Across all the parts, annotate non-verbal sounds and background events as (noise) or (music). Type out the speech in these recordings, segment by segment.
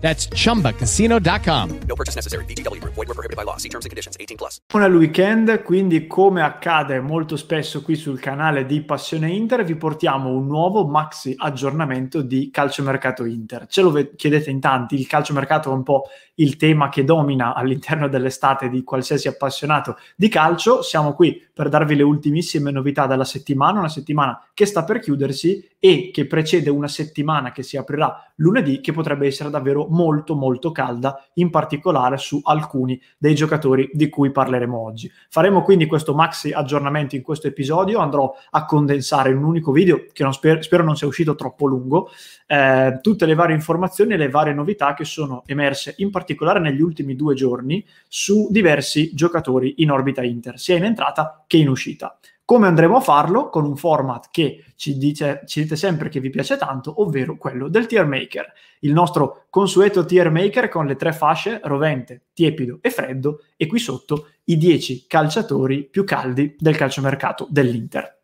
That's chumbacasino.com. No purchase necessary. VGW Group. Void were prohibited by law. See terms and conditions. 18 plus. Nel weekend, quindi come accade molto spesso qui sul canale di Passione Inter, vi portiamo un nuovo maxi aggiornamento di calciomercato Inter. Ce lo chiedete in tanti, il calciomercato è un po' il tema che domina all'interno dell'estate di qualsiasi appassionato di calcio. Siamo qui per darvi le ultimissime novità della settimana, una settimana che sta per chiudersi e che precede una settimana che si aprirà lunedì, che potrebbe essere davvero molto molto calda, in particolare su alcuni dei giocatori di cui parleremo oggi. Faremo quindi questo maxi aggiornamento in questo episodio, andrò a condensare in un unico video che non spero, spero non sia uscito troppo lungo, eh, tutte le varie informazioni e le varie novità che sono emerse in particolare negli ultimi due giorni su diversi giocatori in orbita Inter, sia in entrata che in uscita. Come andremo a farlo? Con un format che ci, dice, ci dite sempre che vi piace tanto, ovvero quello del tier maker. Il nostro consueto tier maker con le tre fasce rovente, tiepido e freddo e qui sotto i 10 calciatori più caldi del calciomercato dell'Inter.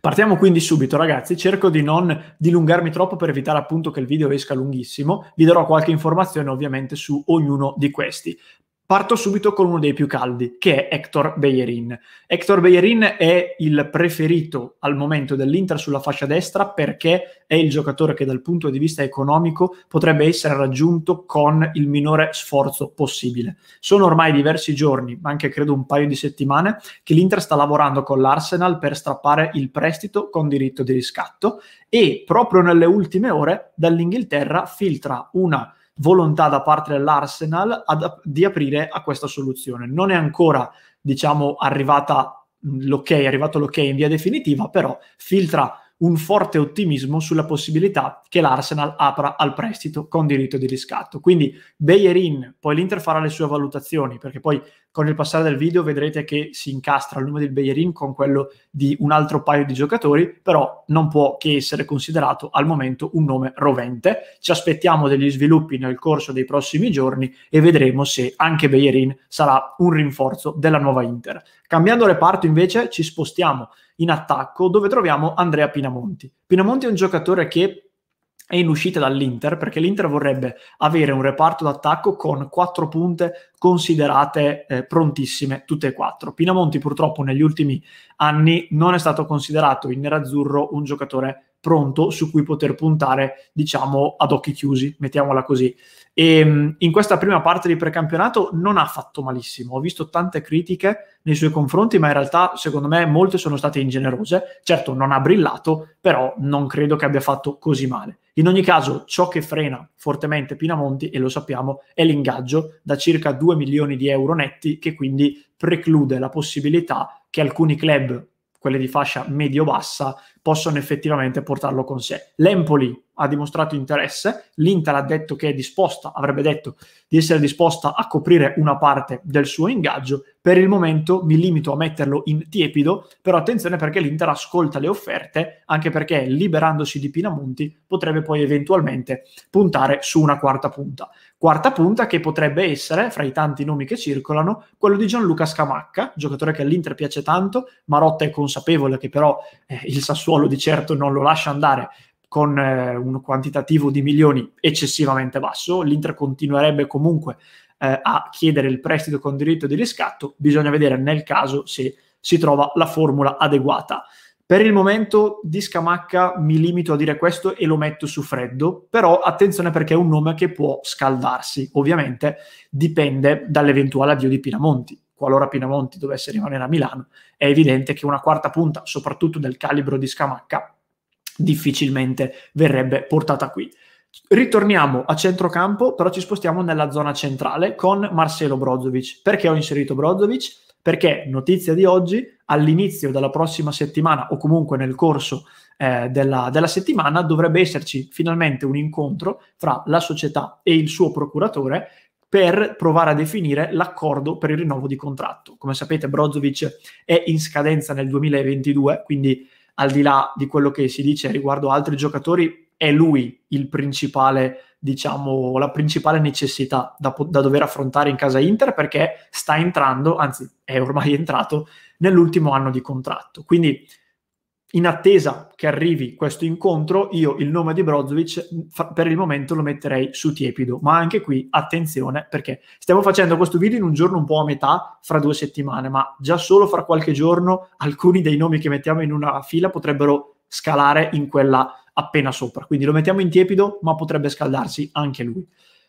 Partiamo quindi subito ragazzi, cerco di non dilungarmi troppo per evitare appunto che il video esca lunghissimo, vi darò qualche informazione ovviamente su ognuno di questi. Parto subito con uno dei più caldi, che è Hector Bellerin. Hector Bellerin è il preferito al momento dell'Inter sulla fascia destra perché è il giocatore che dal punto di vista economico potrebbe essere raggiunto con il minore sforzo possibile. Sono ormai diversi giorni, anche credo un paio di settimane, che l'Inter sta lavorando con l'Arsenal per strappare il prestito con diritto di riscatto e proprio nelle ultime ore dall'Inghilterra filtra una volontà da parte dell'Arsenal ad, di aprire a questa soluzione. Non è ancora, diciamo, arrivata l'ok, è arrivato l'ok in via definitiva, però filtra un forte ottimismo sulla possibilità che l'Arsenal apra al prestito con diritto di riscatto. Quindi Bayerin, poi l'Inter farà le sue valutazioni, perché poi con il passare del video vedrete che si incastra il nome del Bayerin con quello di un altro paio di giocatori, però non può che essere considerato al momento un nome rovente. Ci aspettiamo degli sviluppi nel corso dei prossimi giorni e vedremo se anche Bayerin sarà un rinforzo della nuova Inter. Cambiando reparto invece ci spostiamo in attacco dove troviamo Andrea Pinamonti. Pinamonti è un giocatore che è in uscita dall'Inter perché l'Inter vorrebbe avere un reparto d'attacco con quattro punte considerate eh, prontissime tutte e quattro. Pinamonti purtroppo negli ultimi anni non è stato considerato in nerazzurro un giocatore pronto su cui poter puntare diciamo ad occhi chiusi, mettiamola così. E ehm, in questa prima parte di precampionato non ha fatto malissimo. Ho visto tante critiche nei suoi confronti, ma in realtà, secondo me, molte sono state ingenerose. Certo, non ha brillato, però non credo che abbia fatto così male. In ogni caso, ciò che frena fortemente Pinamonti, e lo sappiamo, è l'ingaggio da circa 2 milioni di euro netti, che quindi preclude la possibilità che alcuni club, quelli di fascia medio-bassa, possono effettivamente portarlo con sé. L'Empoli ha dimostrato interesse, l'Inter ha detto che è disposta, avrebbe detto di essere disposta a coprire una parte del suo ingaggio, per il momento mi limito a metterlo in tiepido, però attenzione perché l'Inter ascolta le offerte, anche perché liberandosi di Pinamonti potrebbe poi eventualmente puntare su una quarta punta. Quarta punta che potrebbe essere, fra i tanti nomi che circolano, quello di Gianluca Scamacca, giocatore che all'Inter piace tanto, Marotta è consapevole che però eh, il Sassuolo di certo non lo lascia andare con eh, un quantitativo di milioni eccessivamente basso, l'Inter continuerebbe comunque eh, a chiedere il prestito con diritto di riscatto, bisogna vedere nel caso se si trova la formula adeguata. Per il momento di Scamacca mi limito a dire questo e lo metto su freddo, però attenzione perché è un nome che può scaldarsi. Ovviamente dipende dall'eventuale addio di Pinamonti. Qualora Pinamonti dovesse rimanere a Milano, è evidente che una quarta punta, soprattutto del calibro di Scamacca, difficilmente verrebbe portata qui. Ritorniamo a centrocampo, però ci spostiamo nella zona centrale con Marcelo Brozovic. Perché ho inserito Brozovic? Perché, notizia di oggi, all'inizio della prossima settimana o comunque nel corso eh, della, della, settimana dovrebbe esserci finalmente un incontro fra la società e il suo procuratore per provare a definire l'accordo per il rinnovo di contratto. Come sapete, Brozovic è in scadenza nel 2022, quindi al di là di quello che si dice riguardo altri giocatori, è lui il principale diciamo, la principale necessità da, da, dover affrontare in casa Inter perché sta entrando, anzi è ormai entrato, nell'ultimo anno di contratto. Quindi in attesa che arrivi questo incontro, io il nome di Brozovic per il momento lo metterei su tiepido, ma anche qui attenzione perché stiamo facendo questo video in un giorno un po' a metà fra due settimane, ma già solo fra qualche giorno alcuni dei nomi che mettiamo in una fila potrebbero scalare in quella appena sopra. Quindi lo mettiamo in tiepido, ma potrebbe scaldarsi anche lui.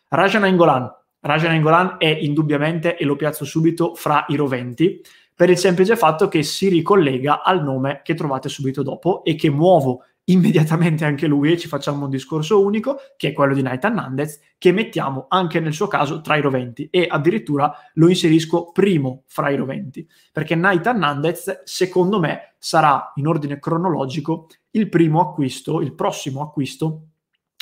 Rajan Angolan. Rajan Angolan è indubbiamente, e lo piazzo subito, fra i roventi, per il semplice fatto che si ricollega al nome che trovate subito dopo e che muovo immediatamente anche lui e ci facciamo un discorso unico, che è quello di Nathan Nandez, che mettiamo anche nel suo caso tra i roventi e addirittura lo inserisco primo fra i roventi, perché Nathan Nandez, secondo me, sarà in ordine cronologico il primo acquisto, il prossimo acquisto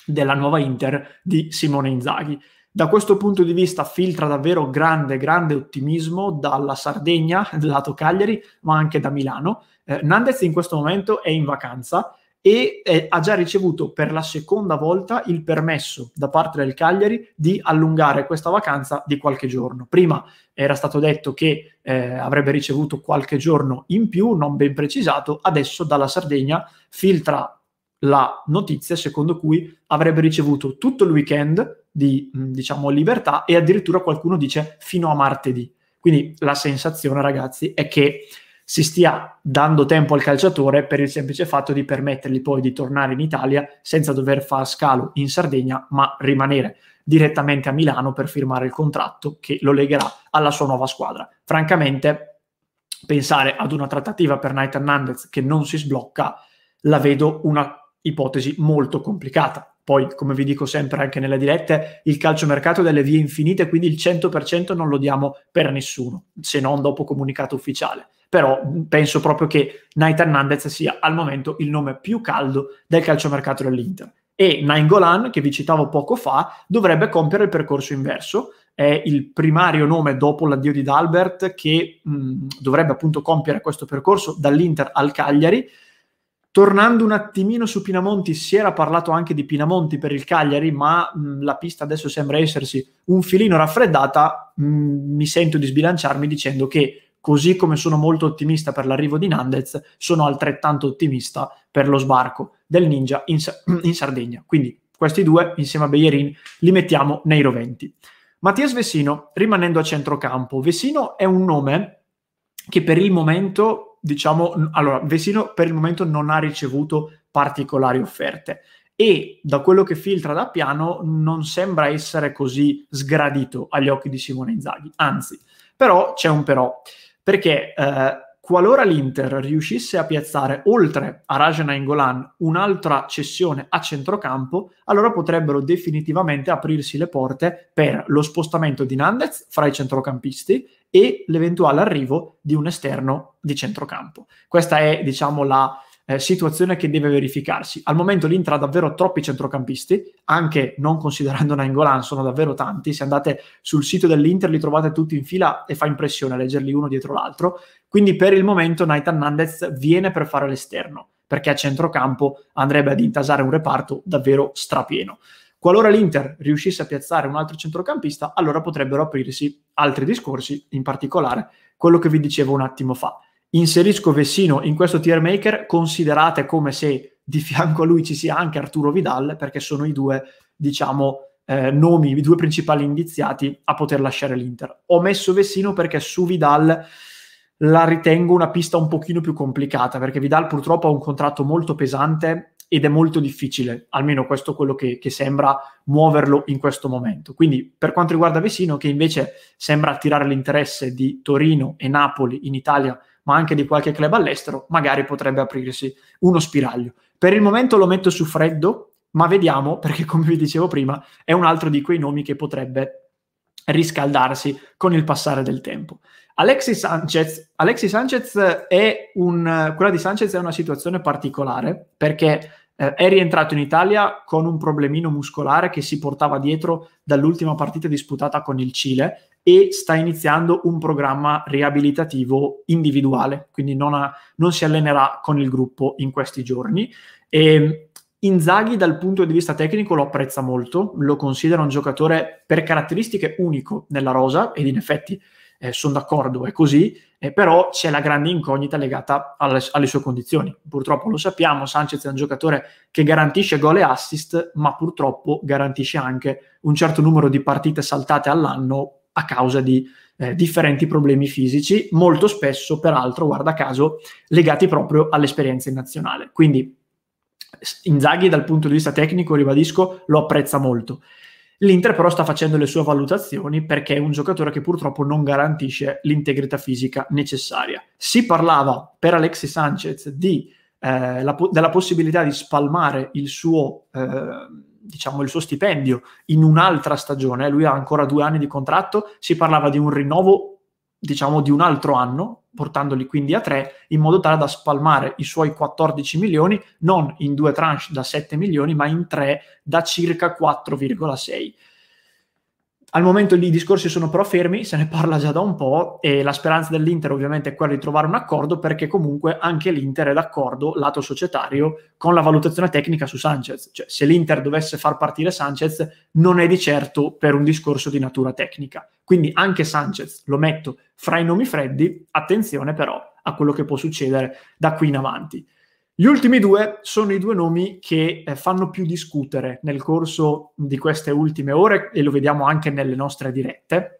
della nuova Inter di Simone Inzaghi. Da questo punto di vista filtra davvero grande, grande ottimismo dalla Sardegna, (laughs) del lato Cagliari, ma anche da Milano. Eh, Nandez in questo momento è in vacanza e eh, ha già ricevuto per la seconda volta il permesso da parte del Cagliari di allungare questa vacanza di qualche giorno. Prima era stato detto che eh, avrebbe ricevuto qualche giorno in più, non ben precisato, adesso dalla Sardegna filtra la notizia secondo cui avrebbe ricevuto tutto il weekend di diciamo libertà e addirittura qualcuno dice fino a martedì. Quindi la sensazione ragazzi è che si stia dando tempo al calciatore per il semplice fatto di permettergli poi di tornare in Italia senza dover far scalo in Sardegna, ma rimanere direttamente a Milano per firmare il contratto che lo legherà alla sua nuova squadra. Francamente, pensare ad una trattativa per Night Hernandez che non si sblocca, la vedo una ipotesi molto complicata. Poi, come vi dico sempre anche nelle dirette, il calciomercato delle vie infinite, quindi il 100% non lo diamo per nessuno, se non dopo comunicato ufficiale però penso proprio che Night Hernandez sia al momento il nome più caldo del calciomercato dell'Inter. E Nainggolan, che vi citavo poco fa, dovrebbe compiere il percorso inverso. È il primario nome dopo l'addio di Dalbert che mh, dovrebbe appunto compiere questo percorso dall'Inter al Cagliari. Tornando un attimino su Pinamonti, si era parlato anche di Pinamonti per il Cagliari, ma mh, la pista adesso sembra essersi un filino raffreddata. Mh, mi sento di sbilanciarmi dicendo che così come sono molto ottimista per l'arrivo di Nandez, sono altrettanto ottimista per lo sbarco del Ninja in, (clears throat) in Sardegna. Quindi questi due, insieme a Beyerin, li mettiamo nei roventi. Mattias Vessino, rimanendo a centrocampo. Vessino è un nome che per il momento, diciamo, allora, Vessino per il momento non ha ricevuto particolari offerte e da quello che filtra da piano non sembra essere così sgradito agli occhi di Simone Inzaghi. Anzi, però c'è un però perché eh, qualora l'Inter riuscisse a piazzare oltre a Rajan Nainggolan un'altra cessione a centrocampo, allora potrebbero definitivamente aprirsi le porte per lo spostamento di Nandez fra i centrocampisti e l'eventuale arrivo di un esterno di centrocampo. Questa è, diciamo, la eh, situazione che deve verificarsi. Al momento l'Inter ha davvero troppi centrocampisti, anche non considerando Nainggolan, sono davvero tanti. Se andate sul sito dell'Inter li trovate tutti in fila e fa impressione leggerli uno dietro l'altro. Quindi per il momento Nathan Nandez viene per fare l'esterno, perché a centrocampo andrebbe ad intasare un reparto davvero strapieno. Qualora l'Inter riuscisse a piazzare un altro centrocampista, allora potrebbero aprirsi altri discorsi, in particolare quello che vi dicevo un attimo fa inserisco Vessino in questo tier maker, considerate come se di fianco a lui ci sia anche Arturo Vidal, perché sono i due, diciamo, eh, nomi, i due principali indiziati a poter lasciare l'Inter. Ho messo Vessino perché su Vidal la ritengo una pista un pochino più complicata perché Vidal purtroppo ha un contratto molto pesante ed è molto difficile, almeno questo è quello che, che, sembra muoverlo in questo momento. Quindi per quanto riguarda Vesino, che invece sembra attirare l'interesse di Torino e Napoli in Italia, ma anche di qualche club all'estero, magari potrebbe aprirsi uno spiraglio. Per il momento lo metto su freddo, ma vediamo, (laughs) perché come vi dicevo prima, è un altro di quei nomi che potrebbe riscaldarsi con il passare del tempo. Alexis Sanchez, Alexis Sanchez è un, quella di Sanchez è una situazione particolare perché eh, è rientrato in Italia con un problemino muscolare che si portava dietro dall'ultima partita disputata con il Cile e sta iniziando un programma riabilitativo individuale, quindi non, ha, non si allenerà con il gruppo in questi giorni. E, Inzaghi dal punto di vista tecnico lo apprezza molto, lo considera un giocatore per caratteristiche unico nella rosa ed in effetti eh, sono d'accordo, è così, eh, però c'è la grande incognita legata alle, alle, sue condizioni. Purtroppo lo sappiamo, Sanchez è un giocatore che garantisce gol e assist, ma purtroppo garantisce anche un certo numero di partite saltate all'anno a causa di eh, differenti problemi fisici, molto spesso, peraltro, guarda caso, legati proprio all'esperienza in nazionale. Quindi Inzaghi dal punto di vista tecnico, ribadisco, lo apprezza molto. L'Inter però sta facendo le sue valutazioni perché è un giocatore che purtroppo non garantisce l'integrità fisica necessaria. Si parlava per Alexis Sanchez di, eh, la, della possibilità di spalmare il suo, eh, diciamo, il suo stipendio in un'altra stagione, lui ha ancora due anni di contratto, si parlava di un rinnovo diciamo di un altro anno, portandoli quindi a tre, in modo tale da spalmare i suoi 14 milioni non in due tranche da 7 milioni, ma in tre da circa 4,6. Al momento i discorsi sono però fermi, se ne parla già da un po' e la speranza dell'Inter ovviamente è quella di trovare un accordo perché comunque anche l'Inter è d'accordo, lato societario, con la valutazione tecnica su Sanchez. Cioè se l'Inter dovesse far partire Sanchez non è di certo per un discorso di natura tecnica. Quindi anche Sanchez lo metto fra i nomi freddi, attenzione però a quello che può succedere da qui in avanti. Gli ultimi due sono i due nomi che eh, fanno più discutere nel corso di queste ultime ore e lo vediamo anche nelle nostre dirette.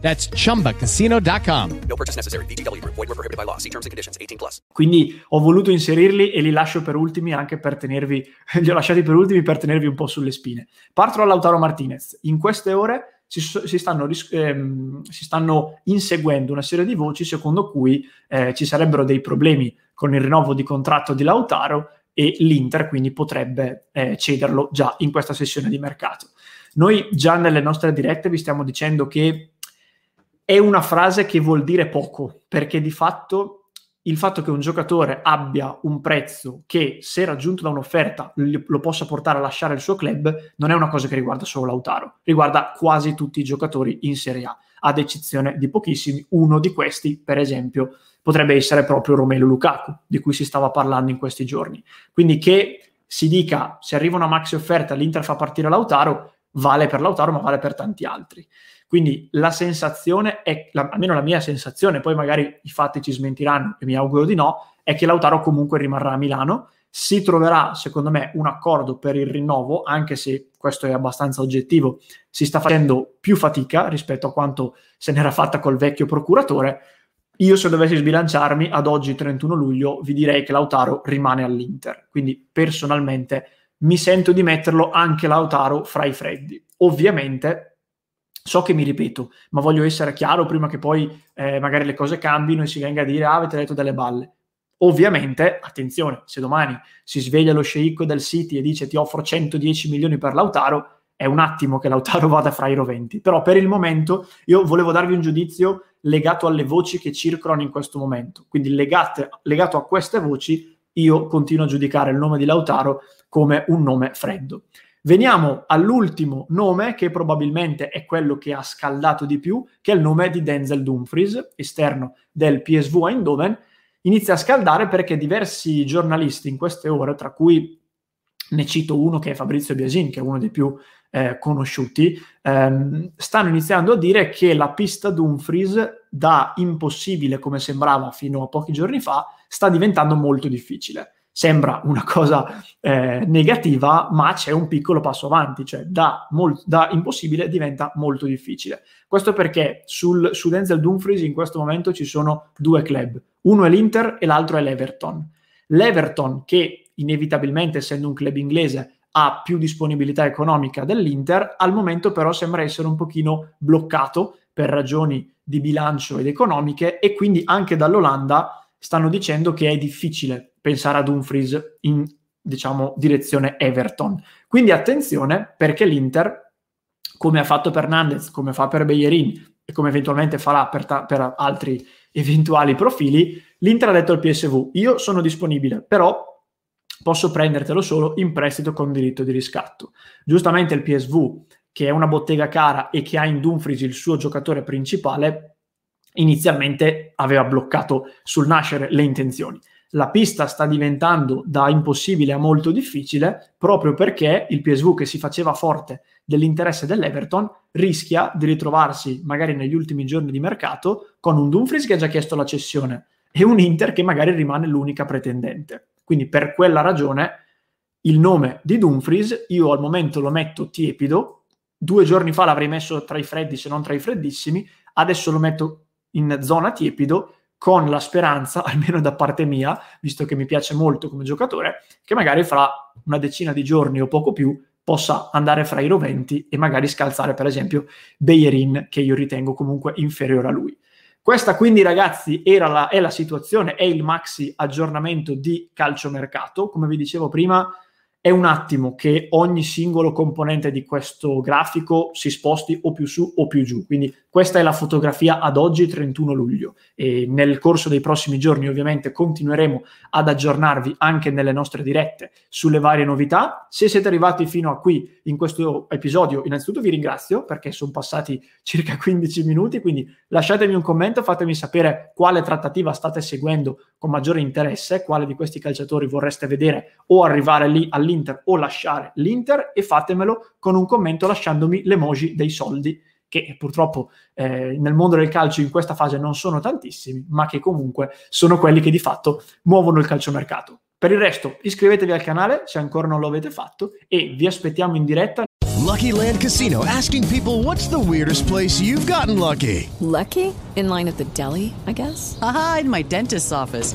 That's chumbacasino.com. No purchase necessary. BGW. Void were prohibited by law. See terms and conditions 18 plus. Quindi ho voluto inserirli e li lascio per ultimi anche per tenervi, (laughs) li ho lasciati per ultimi per tenervi un po' sulle spine. Parto da Lautaro Martinez. In queste ore si, si, stanno, ehm, si, stanno, inseguendo una serie di voci secondo cui eh, ci sarebbero dei problemi con il rinnovo di contratto di Lautaro e l'Inter quindi potrebbe eh, cederlo già in questa sessione di mercato. Noi già nelle nostre dirette vi stiamo dicendo che è una frase che vuol dire poco, perché di fatto il fatto che un giocatore abbia un prezzo che, se raggiunto da un'offerta, lo possa portare a lasciare il suo club, non è una cosa che riguarda solo Lautaro, riguarda quasi tutti i giocatori in Serie A, ad eccezione di pochissimi. Uno di questi, per esempio, potrebbe essere proprio Romelu Lukaku, di cui si stava parlando in questi giorni. Quindi che si dica, se arriva una maxi offerta, l'Inter fa partire Lautaro, vale per Lautaro, ma vale per tanti altri. Quindi la sensazione è, la, almeno la mia sensazione, poi magari i fatti ci smentiranno e mi auguro di no, è che Lautaro comunque rimarrà a Milano. Si troverà, secondo me, un accordo per il rinnovo, anche se questo è abbastanza oggettivo, si sta facendo più fatica rispetto a quanto se n'era fatta col vecchio procuratore. Io se dovessi sbilanciarmi ad oggi 31 luglio vi direi che Lautaro rimane all'Inter. Quindi personalmente mi sento di metterlo anche Lautaro fra i freddi. Ovviamente So che mi ripeto, ma voglio essere chiaro prima che poi eh, magari le cose cambino e si venga a dire ah, avete detto delle balle. Ovviamente, attenzione, se domani si sveglia lo sceicco del City e dice ti offro 110 milioni per Lautaro, è un attimo che Lautaro (laughs) vada fra i roventi. Però per il momento io volevo darvi un giudizio legato alle voci che circolano in questo momento. Quindi legate, legato a queste voci, io continuo a giudicare il nome di Lautaro come un nome freddo. Veniamo all'ultimo nome, che probabilmente è quello che ha scaldato di più, che è il nome di Denzel Dumfries, esterno del PSV Eindhoven. inizia a scaldare perché diversi giornalisti in queste ore, tra cui ne cito uno che è Fabrizio Biasin, che è uno dei più eh, conosciuti, ehm, stanno iniziando a dire che la pista Dumfries, da impossibile come sembrava fino a pochi giorni fa, sta diventando molto difficile. Sembra una cosa eh, negativa, ma c'è un piccolo passo avanti, cioè da, molt- da, impossibile diventa molto difficile. Questo perché sul, su Denzel Dumfries in questo momento ci sono due club, uno è l'Inter e l'altro è l'Everton. L'Everton, che inevitabilmente essendo un club inglese ha più disponibilità economica dell'Inter, al momento però sembra essere un pochino bloccato per ragioni di bilancio ed economiche e quindi anche dall'Olanda stanno dicendo che è difficile pensare ad Dumfries in diciamo direzione Everton. Quindi attenzione perché l'Inter, come ha fatto per Nandez, come fa per Beyerin e come eventualmente farà per, ta- per altri eventuali profili, l'Inter ha detto al PSV, io sono disponibile, però posso prendertelo solo in prestito con diritto di riscatto. Giustamente il PSV, che è una bottega cara e che ha in Dumfries il suo giocatore principale, inizialmente aveva bloccato sul nascere le intenzioni. La pista sta diventando da impossibile a molto difficile proprio perché il PSV che si faceva forte dell'interesse dell'Everton rischia di ritrovarsi magari negli ultimi giorni di mercato con un Dumfries che ha già chiesto la cessione e un Inter che magari rimane l'unica pretendente. Quindi per quella ragione il nome di Dumfries io al momento lo metto tiepido, due giorni fa l'avrei messo tra i freddi se non tra i freddissimi, adesso lo metto in zona tiepido con la speranza, (laughs) almeno da parte mia, visto che mi piace molto come giocatore, che magari fra una decina di giorni o poco più possa andare fra i roventi e magari scalzare per esempio Beyerin che io ritengo comunque inferiore a lui. Questa quindi ragazzi la, è la situazione, è il maxi aggiornamento di calciomercato. Come vi dicevo prima, è un attimo che ogni singolo componente di questo grafico si sposti o più su o più giù. Quindi questa è la fotografia ad oggi, 31 luglio. E nel corso dei prossimi giorni, ovviamente, continueremo ad aggiornarvi anche nelle nostre dirette sulle varie novità. Se siete arrivati fino a qui in questo episodio, innanzitutto vi ringrazio perché sono passati circa 15 minuti. Quindi lasciatemi un commento, fatemi sapere quale trattativa state seguendo con maggiore interesse, quale di questi calciatori vorreste vedere o arrivare lì all'interno all'Inter o lasciare l'Inter e fatemelo con un commento lasciandomi l'emoji dei soldi che purtroppo eh, nel mondo del calcio in questa fase non sono tantissimi, ma che comunque sono quelli che di fatto muovono il calciomercato. Per il resto iscrivetevi al canale se ancora non lo avete fatto e vi aspettiamo in diretta. Lucky Land Casino asking people what's the weirdest place you've gotten lucky? Lucky? In line at the deli, I guess. Aha, in my dentist's office.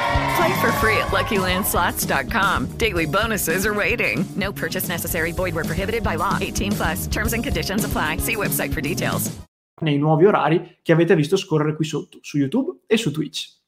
Play for free at LuckyLandSlots.com. Daily bonuses are waiting. No purchase necessary. Void where prohibited by law. 18 plus. Terms and conditions apply. See website for details. Nei nuovi orari che avete visto scorrere qui sotto, su YouTube e su Twitch.